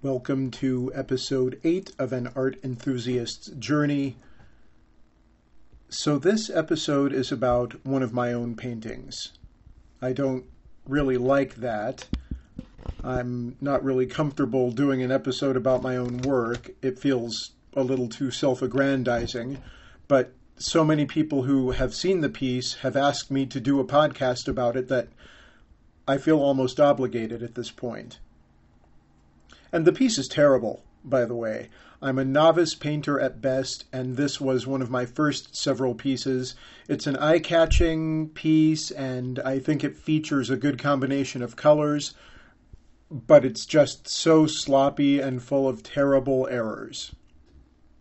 Welcome to episode 8 of An Art Enthusiast's Journey. So, this episode is about one of my own paintings. I don't really like that. I'm not really comfortable doing an episode about my own work. It feels a little too self aggrandizing. But so many people who have seen the piece have asked me to do a podcast about it that I feel almost obligated at this point. And the piece is terrible, by the way. I'm a novice painter at best, and this was one of my first several pieces. It's an eye catching piece, and I think it features a good combination of colors, but it's just so sloppy and full of terrible errors.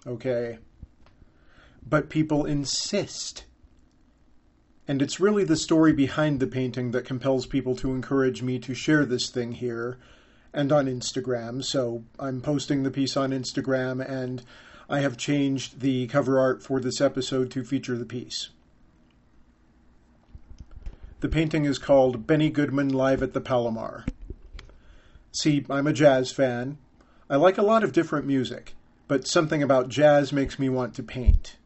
Okay? But people insist. And it's really the story behind the painting that compels people to encourage me to share this thing here and on Instagram. So I'm posting the piece on Instagram, and I have changed the cover art for this episode to feature the piece. The painting is called Benny Goodman Live at the Palomar. See, I'm a jazz fan. I like a lot of different music, but something about jazz makes me want to paint.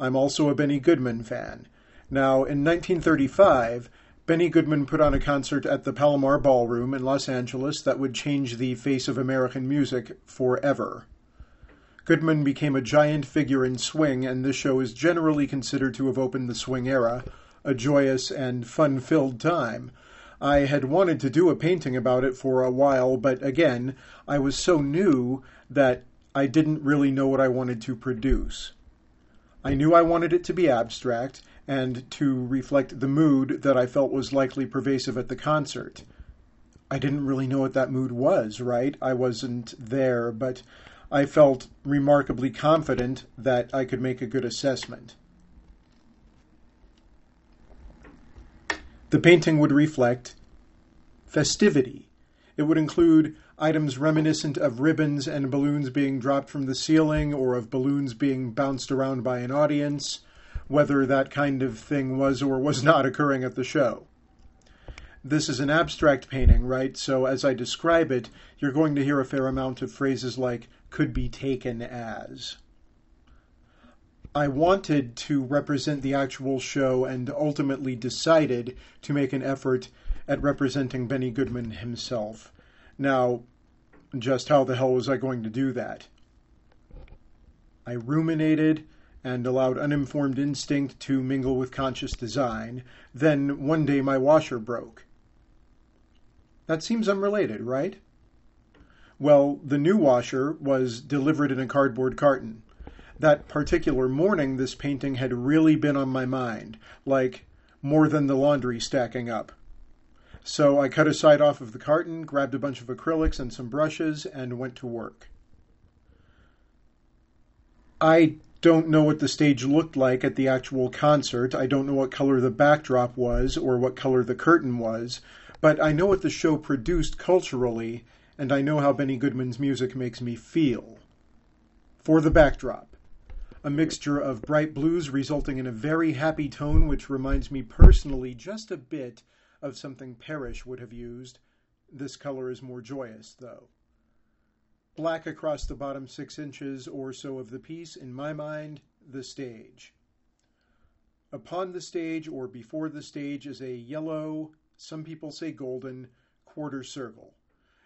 I'm also a Benny Goodman fan. Now, in 1935, Benny Goodman put on a concert at the Palomar Ballroom in Los Angeles that would change the face of American music forever. Goodman became a giant figure in swing, and this show is generally considered to have opened the swing era, a joyous and fun filled time. I had wanted to do a painting about it for a while, but again, I was so new that I didn't really know what I wanted to produce. I knew I wanted it to be abstract, and to reflect the mood that I felt was likely pervasive at the concert. I didn't really know what that mood was, right? I wasn't there, but I felt remarkably confident that I could make a good assessment. The painting would reflect festivity. It would include items reminiscent of ribbons and balloons being dropped from the ceiling or of balloons being bounced around by an audience whether that kind of thing was or was not occurring at the show. This is an abstract painting, right? So as I describe it, you're going to hear a fair amount of phrases like could be taken as. I wanted to represent the actual show and ultimately decided to make an effort at representing Benny Goodman himself. Now, just how the hell was I going to do that? I ruminated and allowed uninformed instinct to mingle with conscious design. Then one day my washer broke. That seems unrelated, right? Well, the new washer was delivered in a cardboard carton. That particular morning, this painting had really been on my mind, like more than the laundry stacking up. So I cut a side off of the carton, grabbed a bunch of acrylics and some brushes, and went to work. I don't know what the stage looked like at the actual concert. I don't know what color the backdrop was or what color the curtain was, but I know what the show produced culturally, and I know how Benny Goodman's music makes me feel. For the backdrop, a mixture of bright blues resulting in a very happy tone, which reminds me personally just a bit of something Parrish would have used. This color is more joyous, though black across the bottom six inches or so of the piece, in my mind, the stage. Upon the stage or before the stage is a yellow, some people say golden, quarter circle.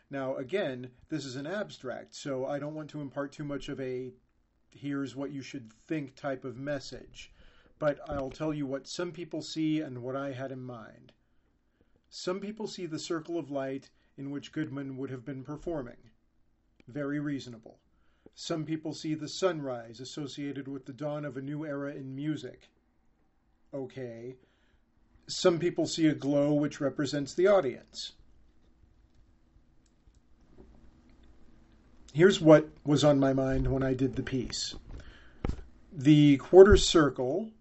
Now, again, this is an abstract, so I don't want to impart too much of a here's what you should think type of message, but I'll tell you what some people see and what I had in mind. Some people see the circle of light in which Goodman would have been performing. Very reasonable. Some people see the sunrise associated with the dawn of a new era in music. Okay. Some people see a glow which represents the audience. Here's what was on my mind when I did the piece. The quarter circle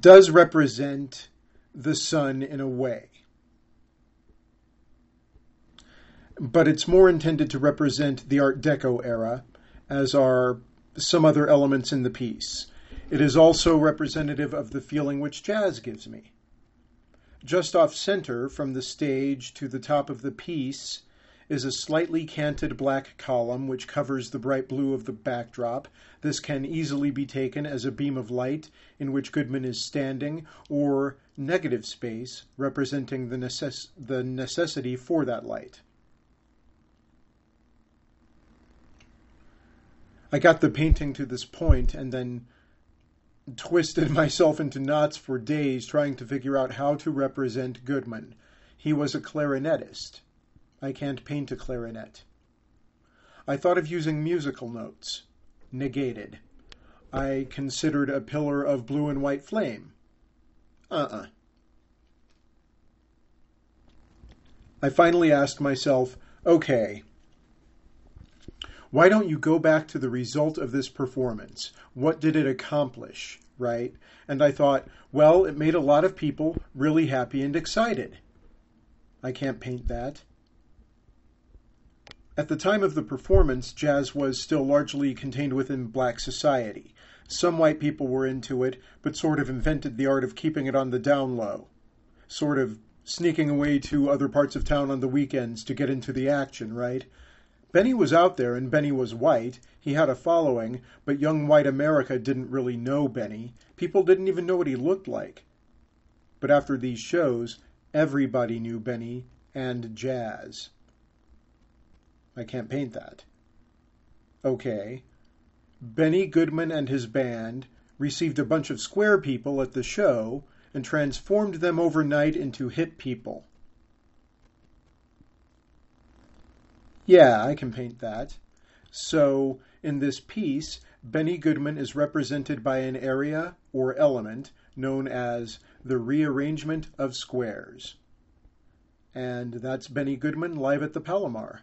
does represent the sun in a way. But it's more intended to represent the Art Deco era, as are some other elements in the piece. It is also representative of the feeling which jazz gives me. Just off center from the stage to the top of the piece is a slightly canted black column which covers the bright blue of the backdrop. This can easily be taken as a beam of light in which Goodman is standing, or negative space representing the, necess- the necessity for that light. I got the painting to this point and then twisted myself into knots for days trying to figure out how to represent Goodman. He was a clarinetist. I can't paint a clarinet. I thought of using musical notes. Negated. I considered a pillar of blue and white flame. Uh-uh. I finally asked myself, okay, why don't you go back to the result of this performance? What did it accomplish, right? And I thought, well, it made a lot of people really happy and excited. I can't paint that. At the time of the performance, jazz was still largely contained within black society. Some white people were into it, but sort of invented the art of keeping it on the down low, sort of sneaking away to other parts of town on the weekends to get into the action, right? Benny was out there, and Benny was white. He had a following, but young white America didn't really know Benny. People didn't even know what he looked like. But after these shows, everybody knew Benny and jazz. I can't paint that. Okay. Benny Goodman and his band received a bunch of square people at the show and transformed them overnight into hip people. Yeah, I can paint that. So in this piece, Benny Goodman is represented by an area or element known as the rearrangement of squares. And that's Benny Goodman live at the Palomar.